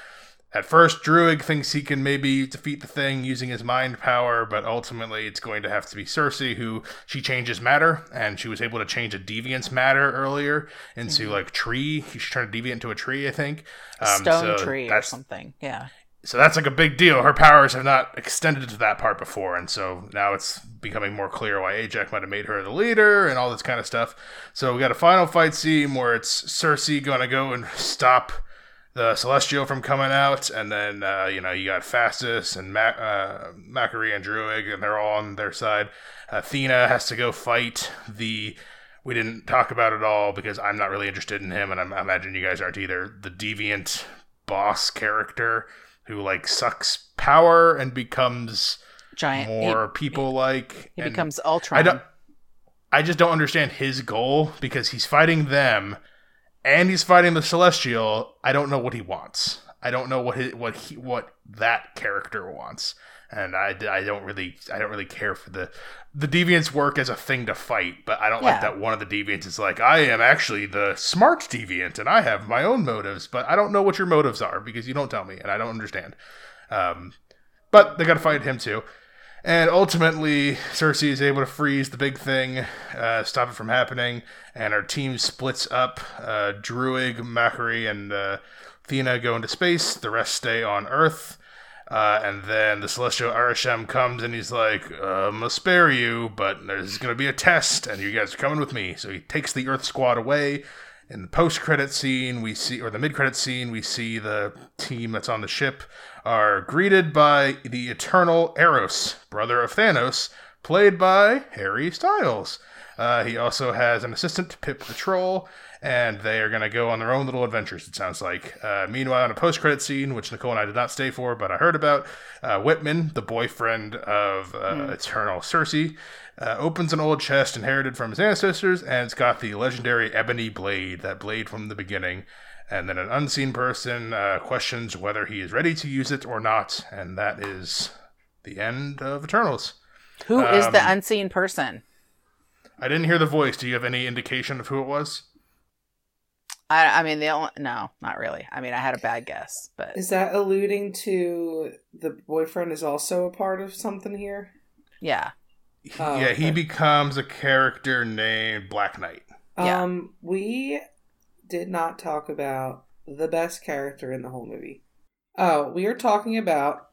at first, Druig thinks he can maybe defeat the thing using his mind power, but ultimately it's going to have to be Sersi who she changes matter, and she was able to change a deviance matter earlier into like tree. She turned a deviant into a tree, I think. Um, stone so tree or something. Yeah. so that's like a big deal. Her powers have not extended to that part before, and so now it's becoming more clear why Ajax might have made her the leader and all this kind of stuff. So we got a final fight scene where it's Sersi going to go and stop the Celestial from coming out, and then uh, you know you got Phastos and Ma- uh, Makkari and Druig, and they're all on their side. Athena has to go fight the. We didn't talk about it all because I'm not really interested in him, and I'm, I imagine you guys aren't either. The deviant boss character who like sucks power and becomes Giant. more people like. he, he becomes Ultron. I don't. I just don't understand his goal because he's fighting them, and he's fighting the Celestial. I don't know what he wants. I don't know what his, what he what that character wants, and I, I don't really I don't really care for the the deviants work as a thing to fight, but I don't like that one of the deviants is like I am actually the smart deviant and I have my own motives, but I don't know what your motives are because you don't tell me and I don't understand. Um, but they got to fight him too. And ultimately, Sersi is able to freeze the big thing, uh, stop it from happening, and our team splits up. Uh, Druig, Makkari, and uh, go into space. The rest stay on Earth. Uh, and then the Celestial Arishem comes and he's like, I'm going to spare you, but there's going to be a test, and you guys are coming with me. So he takes the Earth Squad away. In the post credit scene, we see, or the mid credit scene, we see the team that's on the ship are greeted by the eternal Eros, brother of Thanos, played by Harry Styles. Uh, he also has an assistant, Pip the Troll, and they are going to go on their own little adventures, it sounds like. Uh, meanwhile, in a post credit scene, which Nicole and I did not stay for, but I heard about, uh, Whitman, the boyfriend of uh, Eternal Sersi, uh, opens an old chest inherited from his ancestors, and it's got the legendary ebony blade, that blade from the beginning. And then an unseen person uh, questions whether he is ready to use it or not, and that is the end of Eternals. Who is the Um, unseen person? I didn't hear the voice. Do you have any indication of who it was? I, I mean, the only, no, not really. I mean, I had a bad guess, but Is that alluding to the boyfriend is also a part of something here? yeah. Oh, yeah, he becomes a character named Black Knight. Yeah. Um, we did not talk about the best character in the whole movie. Oh, we are talking about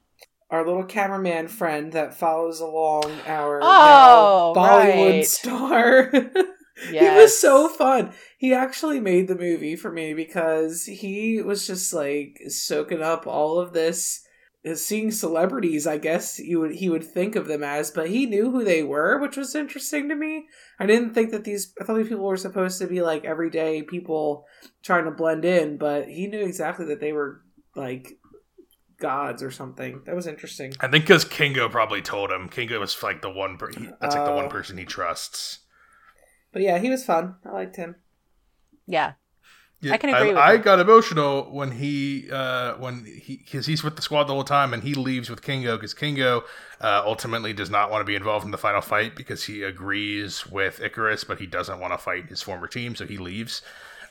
our little cameraman friend that follows along our Oh, Bollywood right. star. He was so fun. He actually made the movie for me because he was just like soaking up all of this seeing celebrities, I guess you would he would think of them as, but he knew who they were, which was interesting to me. I didn't think that these I thought these people were supposed to be like everyday people trying to blend in, but he knew exactly that they were like gods or something. That was interesting. I think because Kingo probably told him. Kingo was like the one. Per- he, that's like the Oh. one person he trusts. But yeah, he was fun. I liked him. Yeah. Yeah, I can agree with I you. got emotional when he uh when he because he's with the squad the whole time and he leaves with Kingo because Kingo uh, ultimately does not want to be involved in the final fight because he agrees with Ikaris but he doesn't want to fight his former team so he leaves.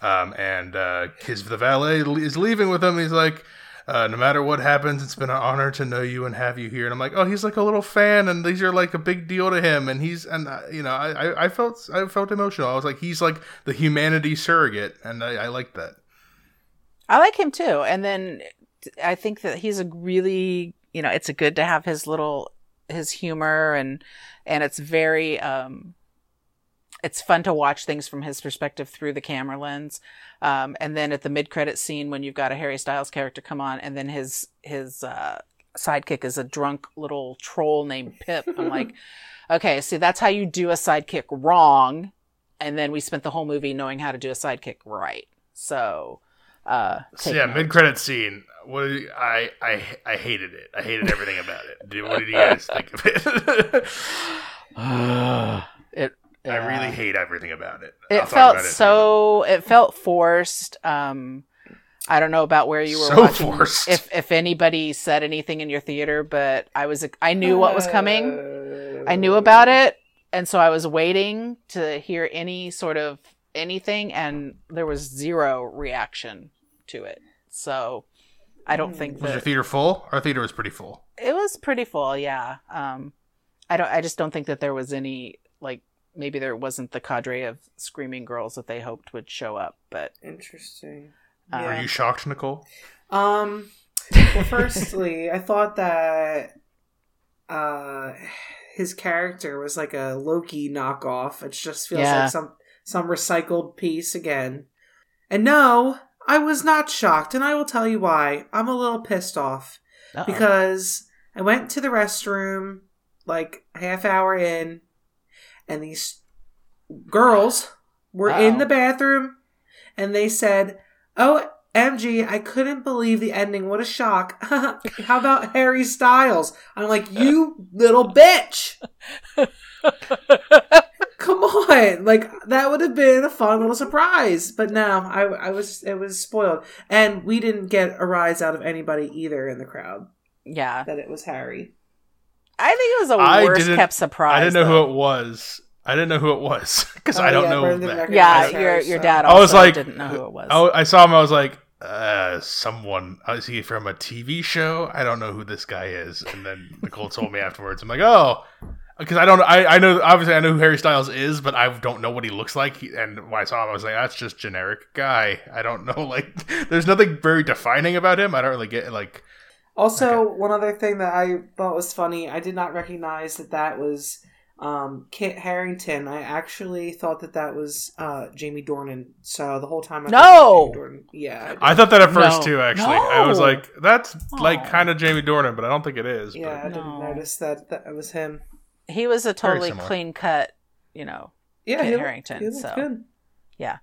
Um, and uh, his the valet is leaving with him. He's like, uh, no matter what happens, it's been an honor to know you and have you here. And I'm like, oh, he's like a little fan, and these are like a big deal to him. And he's and uh, you know, I, I felt I felt emotional. I was like, he's like the humanity surrogate, and I, I like that. I like him too. And then I think that he's a really, you know, it's a good to have his little his humor and and it's very um it's fun to watch things from his perspective through the camera lens. Um and then at the mid-credit scene when you've got a Harry Styles character come on and then his his uh sidekick is a drunk little troll named Pip. I'm like, okay, see that's how you do a sidekick wrong. And then we spent the whole movie knowing how to do a sidekick right. So uh So yeah, mid credit scene. What you- I I I hated it. I hated everything about it. Did- What did you guys think of it? It I really hate everything about it. it I'll felt about it so it felt forced um i don't know about where you were So watching forced. if if anybody said anything in your theater but i was i knew what was coming i knew about it and so i was waiting to hear any sort of anything and there was zero reaction to it so i don't think minute. Was your theater full? Our theater was pretty full. it was pretty full yeah um i don't i just don't think that there was any like maybe there wasn't the cadre of screaming girls that they hoped would show up but Interesting. Uh, Were you shocked, Nicole? Um. Well, firstly, I thought that uh his character was like a Loki knockoff. It just feels Yeah. like some some recycled piece again. And no, I was not shocked, and I will tell you why. I'm a little pissed off Uh-oh. because I went to the restroom like half hour in, and these girls were in Uh-oh. the bathroom, and they said, "Oh, MG, I couldn't believe the ending. What a shock! How about Harry Styles?" I'm like, "You little bitch." Come on, like that would have been a fun little surprise, but no, I, I was it was spoiled, and we didn't get a rise out of anybody either in the crowd yeah that it was Harry. I think it was a I worst kept surprise I didn't know though. who it was. I didn't know who it was because Oh, I don't yeah, know. Brendan that- recognized yeah Harry, your your so- dad I also was like, didn't know who it was Oh, I saw him. I was like, uh, someone. uh, Is he from a TV show? I don't know who this guy is. And then Nicole told me afterwards. I'm like, oh, because I don't. I I know. Obviously, I know who Harry Styles is, but I don't know what he looks like. And when I saw him, I was like, that's just generic guy. I don't know. Like, there's nothing very defining about him. I don't really get like. Also, one other thing that I thought was funny, I did not recognize that that was um, Kit Harington. I actually thought that that was uh, Jamie Dornan. So the whole time, I No! was Jamie Dornan. yeah, I thought that at first No. too. Actually, I was like, that's like kind of Jamie Dornan, but I don't think it is. yeah, I didn't No. notice that that it was him. he was a totally clean cut, you know. Yeah, Kit he looked- he so- good. Yeah.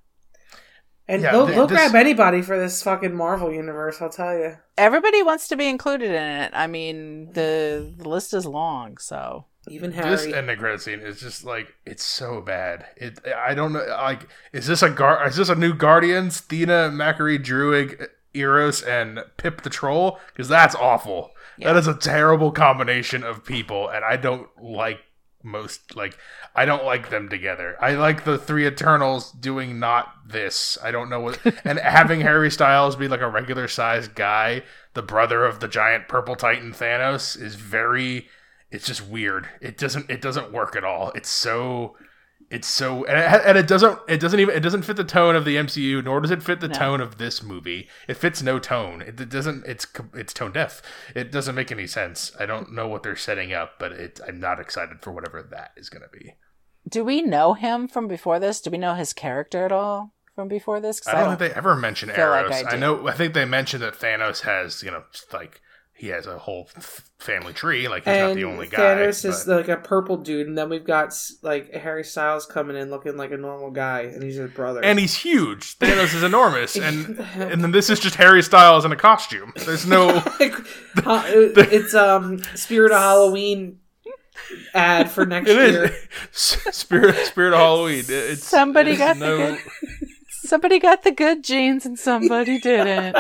And Yeah, they'll, th- they'll this- grab anybody for this fucking Marvel universe. I'll tell you. Everybody wants to be included in it. I mean, the, the list is long, so Even Harry. This Harry. ending credit scene is just like it's so bad. It I don't know like is this a gar is this a new Guardians? Thena, Makkari, Druig, Eros, and Pip the Troll? Because that's awful. Yeah. That is a terrible combination of people, and I don't like most like I don't like them together. I like the three Eternals doing not this. I don't know what and having Harry Styles be like a regular sized guy, the brother of the giant purple titan Thanos, is very it's just weird. It doesn't it doesn't work at all. It's so it's so and it, and it doesn't it doesn't even it doesn't fit the tone of the MCU nor does it fit the No. tone of this movie. It fits no tone. It, it doesn't it's it's tone deaf. It doesn't make any sense. I don't know what they're setting up, but it I'm not excited for whatever that is going to be. do we know him from before this? Do we know his character at all from before this? 'Cause I don't, think they ever mention feel like Eros. I I, know. I think they mentioned that Thanos has, you know, like he has a whole family tree. Like he's not the only guy. Thanos is but- like a purple dude, and then we've got like Harry Styles coming in looking like a normal guy, and he's his brother. and he's huge. Thanos is enormous, and and then this is just Harry Styles in a costume. There's no. Uh, it's um Spirit of Halloween ad for next It year. is spirit spirit of Halloween. It's Somebody it's got the good- somebody got the good genes and somebody didn't.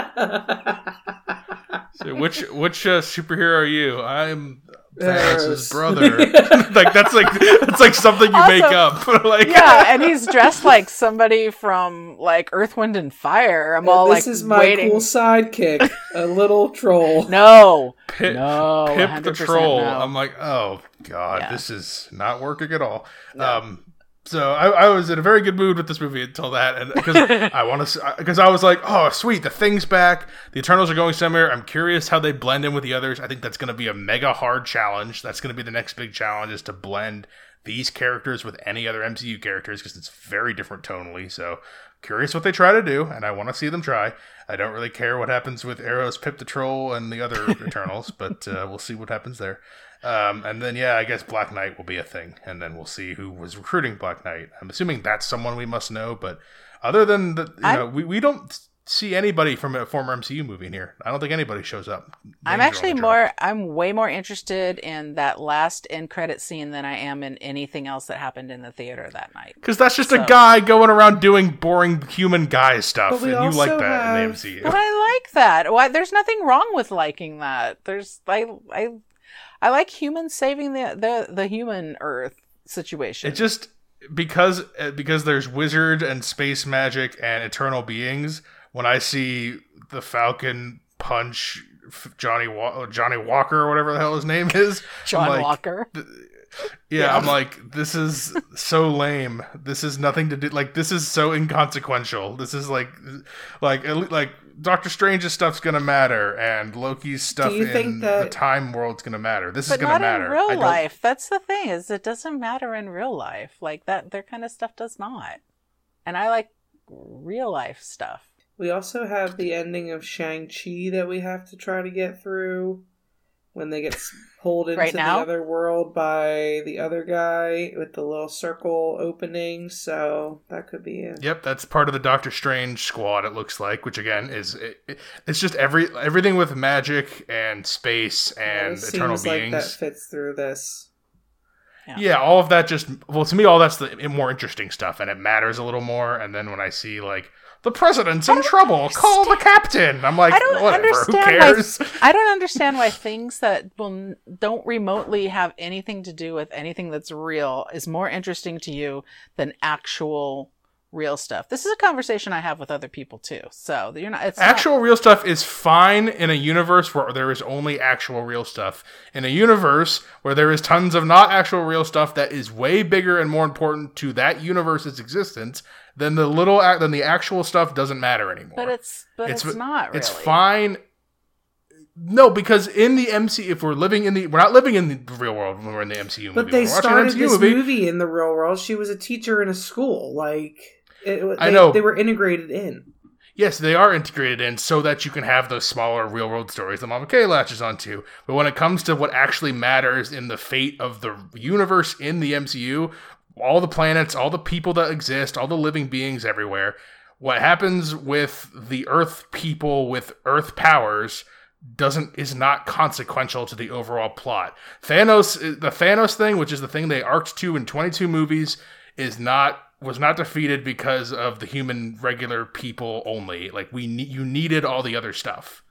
So which which uh, superhero are you? I'm Eros. Thanos' brother. like that's like that's like something you make up. like Yeah, and he's dressed like somebody from like Earth, Wind, and Fire. I'm all this like is my waiting. cool sidekick, a little troll. No, Pip, no, Pip 100% the troll. no. I'm like, oh god, Yeah. this is not working at all. Um, so I, I was in a very good mood with this movie until that, and because I want to, because I was like, oh sweet, the thing's back. The Eternals are going somewhere. I'm curious how they blend in with the others. I think that's going to be a mega hard challenge. That's going to be the next big challenge is to blend these characters with any other MCU characters because it's very different tonally. So curious what they try to do, and I want to see them try. I don't really care what happens with Eros, Pip the Troll, and the other Eternals, but uh, we'll see what happens there. Um, and then, yeah, I guess Black Knight will be a thing, and then we'll see who was recruiting Black Knight. I'm assuming that's someone we must know, but other than the, you I'm- know, we, we don't see anybody from a former MCU movie in here. I don't think anybody shows up. I'm actually more. I'm way more interested in that last end credit scene than I am in anything else that happened in the theater that night. Because that's just a guy going around doing boring human guy stuff, But we and you like also that in have- the MCU. But I like that. Why? There's nothing wrong with liking that. There's I I I like humans saving the the the human Earth situation. It just because uh, because there's wizard and space magic and eternal beings. When I see the Falcon punch Johnny Wa- Johnny Walker or whatever the hell his name is, John like, Walker. Yeah, Yeah. I'm like, this is so lame. This is nothing to do. Like, this is so inconsequential. This is like, like, like Doctor Strange's stuff's gonna matter, and Loki's stuff you in think the time world's gonna matter. This But is gonna not matter. in real life. That's the thing is it doesn't matter in real life. Like that their kind of stuff does not. And I like real life stuff. We also have the ending of Shang-Chi that we have to try to get through when they get s- pulled into Right now? the other world by the other guy with the little circle opening. So that could be it. Yep, that's part of the Doctor Strange squad. It looks like, which again is it, it- it's just every everything with magic and space and it eternal seems like beings. that fits through this. Yeah. yeah. all of that just well to me all that's the more interesting stuff and it matters a little more and then when i see like the president's in trouble. Call the captain. I'm like I don't whatever who understand why cares? I don't understand why things that will don't remotely have anything to do with anything that's real is more interesting to you than actual real stuff. This is a conversation I have with other people too. So you're not it's not- actual real stuff is fine in a universe where there is only actual real stuff. In a universe where there is tons of not actual real stuff that is way bigger and more important to that universe's existence than the little ac- than the actual stuff doesn't matter anymore but it's but it's, not really. It's fine. No, because in the MC, if we're living in the, we're not living in the real world when we're in the MCU movie. But they we're started an MCU this movie, movie. in the real world. She was a teacher in a school. Like it, I they, know. they were integrated in. yes, they are integrated in so that you can have those smaller real world stories that Mama K latches onto. But when it comes to what actually matters in the fate of the universe in the MCU, all the planets, all the people that exist, all the living beings everywhere, what happens with the Earth people with Earth powers doesn't is not consequential to the overall plot. Thanos the Thanos thing, which is the thing they arced to in 22 movies, is not was not defeated because of the human regular people only. Like we ne- you needed all the other stuff.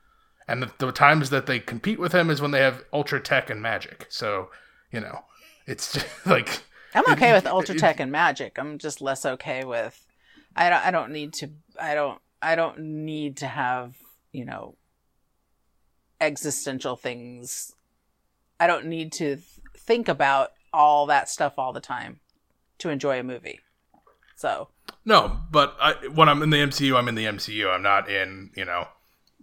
And the, the times that they compete with him is when they have ultra tech and magic. So, you know, it's just like I'm okay it- with it- ultra it- tech and magic. I'm just less okay with. I don't. I don't need to. I don't. I don't need to have you know existential things. I don't need to th- think about all that stuff all the time to enjoy a movie. So No, but I, when I'm in the MCU, I'm in the MCU. I'm not in, you know,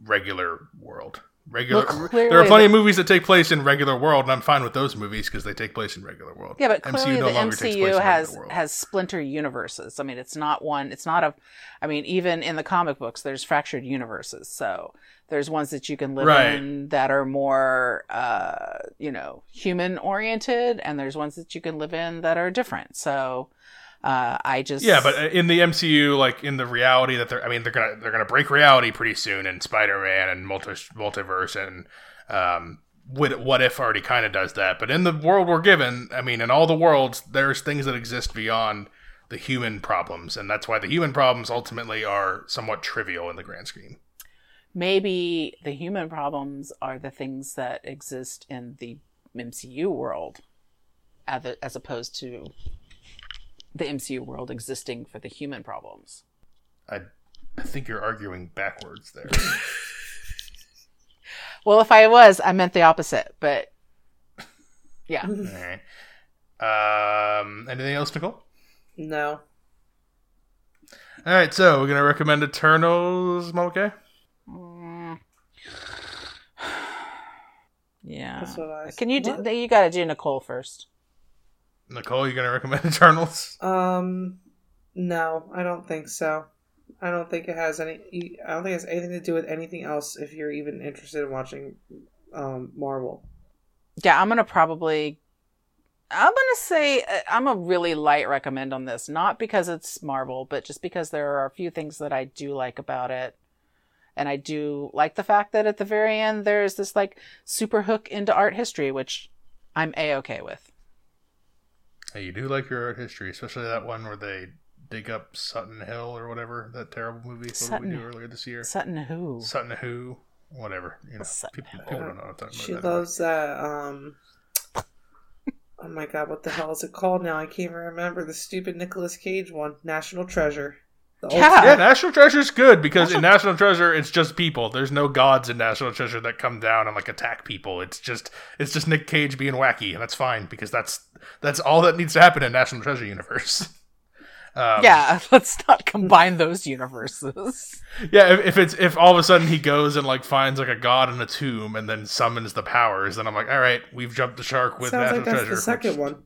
regular world. Regular. Well, there are plenty the- of movies that take place in regular world, and I'm fine with those movies because they take place in regular world. yeah, but clearly the takes place MCU has has splinter universes. I mean, it's not one. It's not a. I mean, even in the comic books, there's fractured universes. So there's ones that you can live Right. in that are more, uh, you know, human oriented, and there's ones that you can live in that are different. So uh, I just Yeah, but in the MCU, like in the reality that they're, I mean, they're gonna they're gonna break reality pretty soon in Spider Man and multi- multiverse and um, what what if already kind of does that. But in the world we're given, I mean, in all the worlds, there's things that exist beyond the human problems, and that's why the human problems ultimately are somewhat trivial in the grand scheme. maybe the human problems are the things that exist in the MCU world, as as opposed to the MCU world existing for the human problems. I I think you're arguing backwards there. Well, if I was, I meant the opposite, but yeah. all right. Um, anything else, Nicole? No. All right, so we're gonna recommend Eternals, Moke. Mm. Yeah. That's what I Can you do, What? you got to do Nicole first. Nicole, you gonna recommend Eternals? Um, no, I don't think so. I don't think it has any. I don't think it has anything to do with anything else. If you're even interested in watching, um, Marvel. Yeah, I'm going to probably I'm going to say uh, I'm a really light recommend on this, not because it's Marvel, but just because there are a few things that I do like about it. And I do like the fact that at the very end there's this like super hook into art history, which I'm a okay with. Hey, you do like your art history, especially that one where they dig up Sutton Hill or whatever that terrible movie. What did we Sutton- do earlier this year? Sutton who? Sutton Who, whatever. You know, Sutton people, Who. people don't know what I'm talking She about. that loves that. Um. Oh my god, what the hell is it called now? I can't even remember the stupid Nicolas Cage one. National Treasure. The Yeah. movie. Yeah, National Treasure's good because in National Treasure it's just people. There's no gods in National Treasure that come down and like attack people. It's just it's just Nick Cage being wacky, and that's fine because that's that's all that needs to happen in National Treasure universe. Um, yeah, let's not combine those universes. Yeah, if, if it's if all of a sudden he goes and like finds like a god in a tomb and then summons the powers, then I'm like, all right, we've jumped the shark with Sounds National like that's Treasure. the second which- one.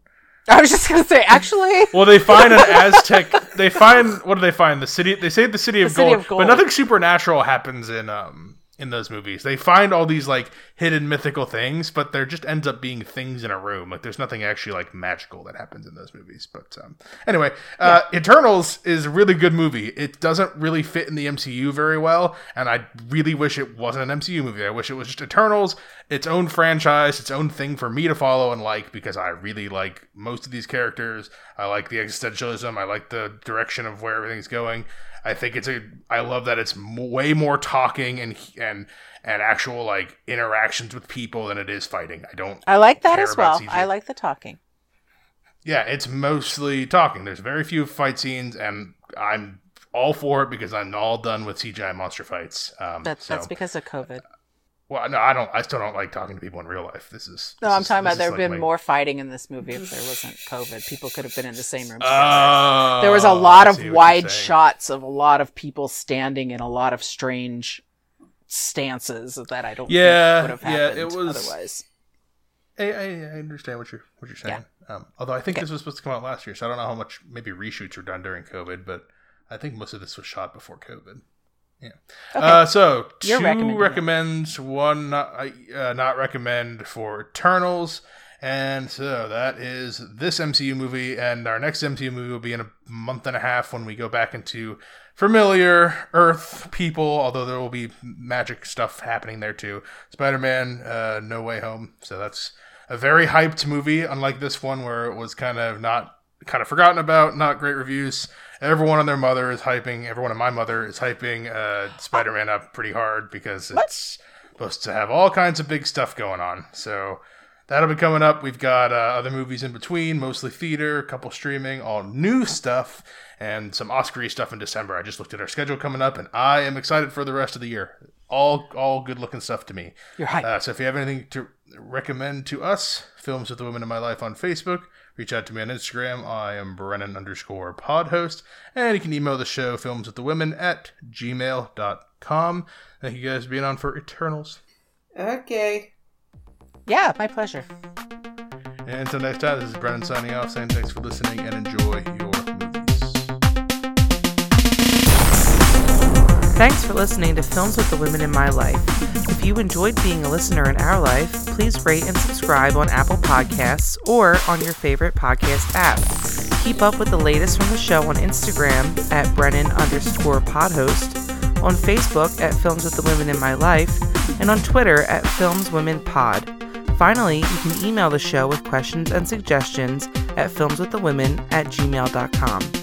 I was just gonna say, actually, Well, they find an Aztec. They find what do they find? The city. They say the city of, The City gold, of Gold. but nothing supernatural happens in um in those movies. They find all these like hidden mythical things, but there just ends up being things in a room. Like there's nothing actually like magical that happens in those movies. But um, anyway, uh, Eternals is a really good movie. It doesn't really fit in the MCU very well, and I really wish it wasn't an MCU movie. I wish it was just Eternals, its own franchise, its own thing for me to follow and like because I really like most of these characters. I like the existentialism. I like the direction of where everything's going. I think it's a. I love that it's m- way more talking and and and actual like interactions with people than it is fighting. I don't. I like that as well. CGI. I like the talking. Yeah, it's mostly talking. There's very few fight scenes, and I'm all for it because I'm all done with CGI monster fights. Um, That's so, that's because of COVID. Well, no, I don't. I still don't like talking to people in real life. This is. No, this I'm is- talking about there have like been my- more fighting in this movie if there wasn't COVID. People could have been in the same room. Oh, there was a lot of see what you're wide shots of a lot of people standing in a lot of strange stances that I don't Yeah, think would have yeah, it was- otherwise. I, I, understand what you're what you're saying. Um, although I think this was supposed to come out last year, so I don't know how much maybe reshoots were done during COVID, but I think most of this was shot before COVID. Yeah. Okay. Uh, so You're two recommends, one not, uh, not recommend for Eternals, and so that is this MCU movie, and our next MCU movie will be in a month and a half when we go back into familiar Earth people, although there will be magic stuff happening there too. Spider-Man, uh, No Way Home. So that's a very hyped movie, unlike this one where it was kind of not kind of forgotten about, not great reviews. Everyone and their mother is hyping. Everyone and my mother is hyping uh, Spider-Man up pretty hard because it's supposed to have all kinds of big stuff going on. So that'll be coming up. We've got uh, other movies in between, mostly theater, a couple streaming, all new stuff, and some Oscar stuff in December. I just looked at our schedule coming up, and I am excited for the rest of the year. All all good looking stuff to me. You're hype. Uh, so if you have anything to recommend to us, Films with the Women in My Life on Facebook, reach out to me on Instagram. I am Brennan underscore pod host. And you can email the show, Films with the Women, at gmail.com. Thank you guys for being on for Eternals. Okay. yeah, my pleasure. And until next time, this is Brennan signing off, saying thanks for listening and enjoy your Thanks for listening to Films with the Women in My Life. If you enjoyed being a listener in our life, please rate and subscribe on Apple Podcasts or on your favorite podcast app. Keep up with the latest from the show on Instagram at Brennan underscore podhost, on Facebook at Films with the Women in My Life, and on Twitter at Films Women Pod. Finally, you can email the show with questions and suggestions at filmswiththewomen at gmail.com.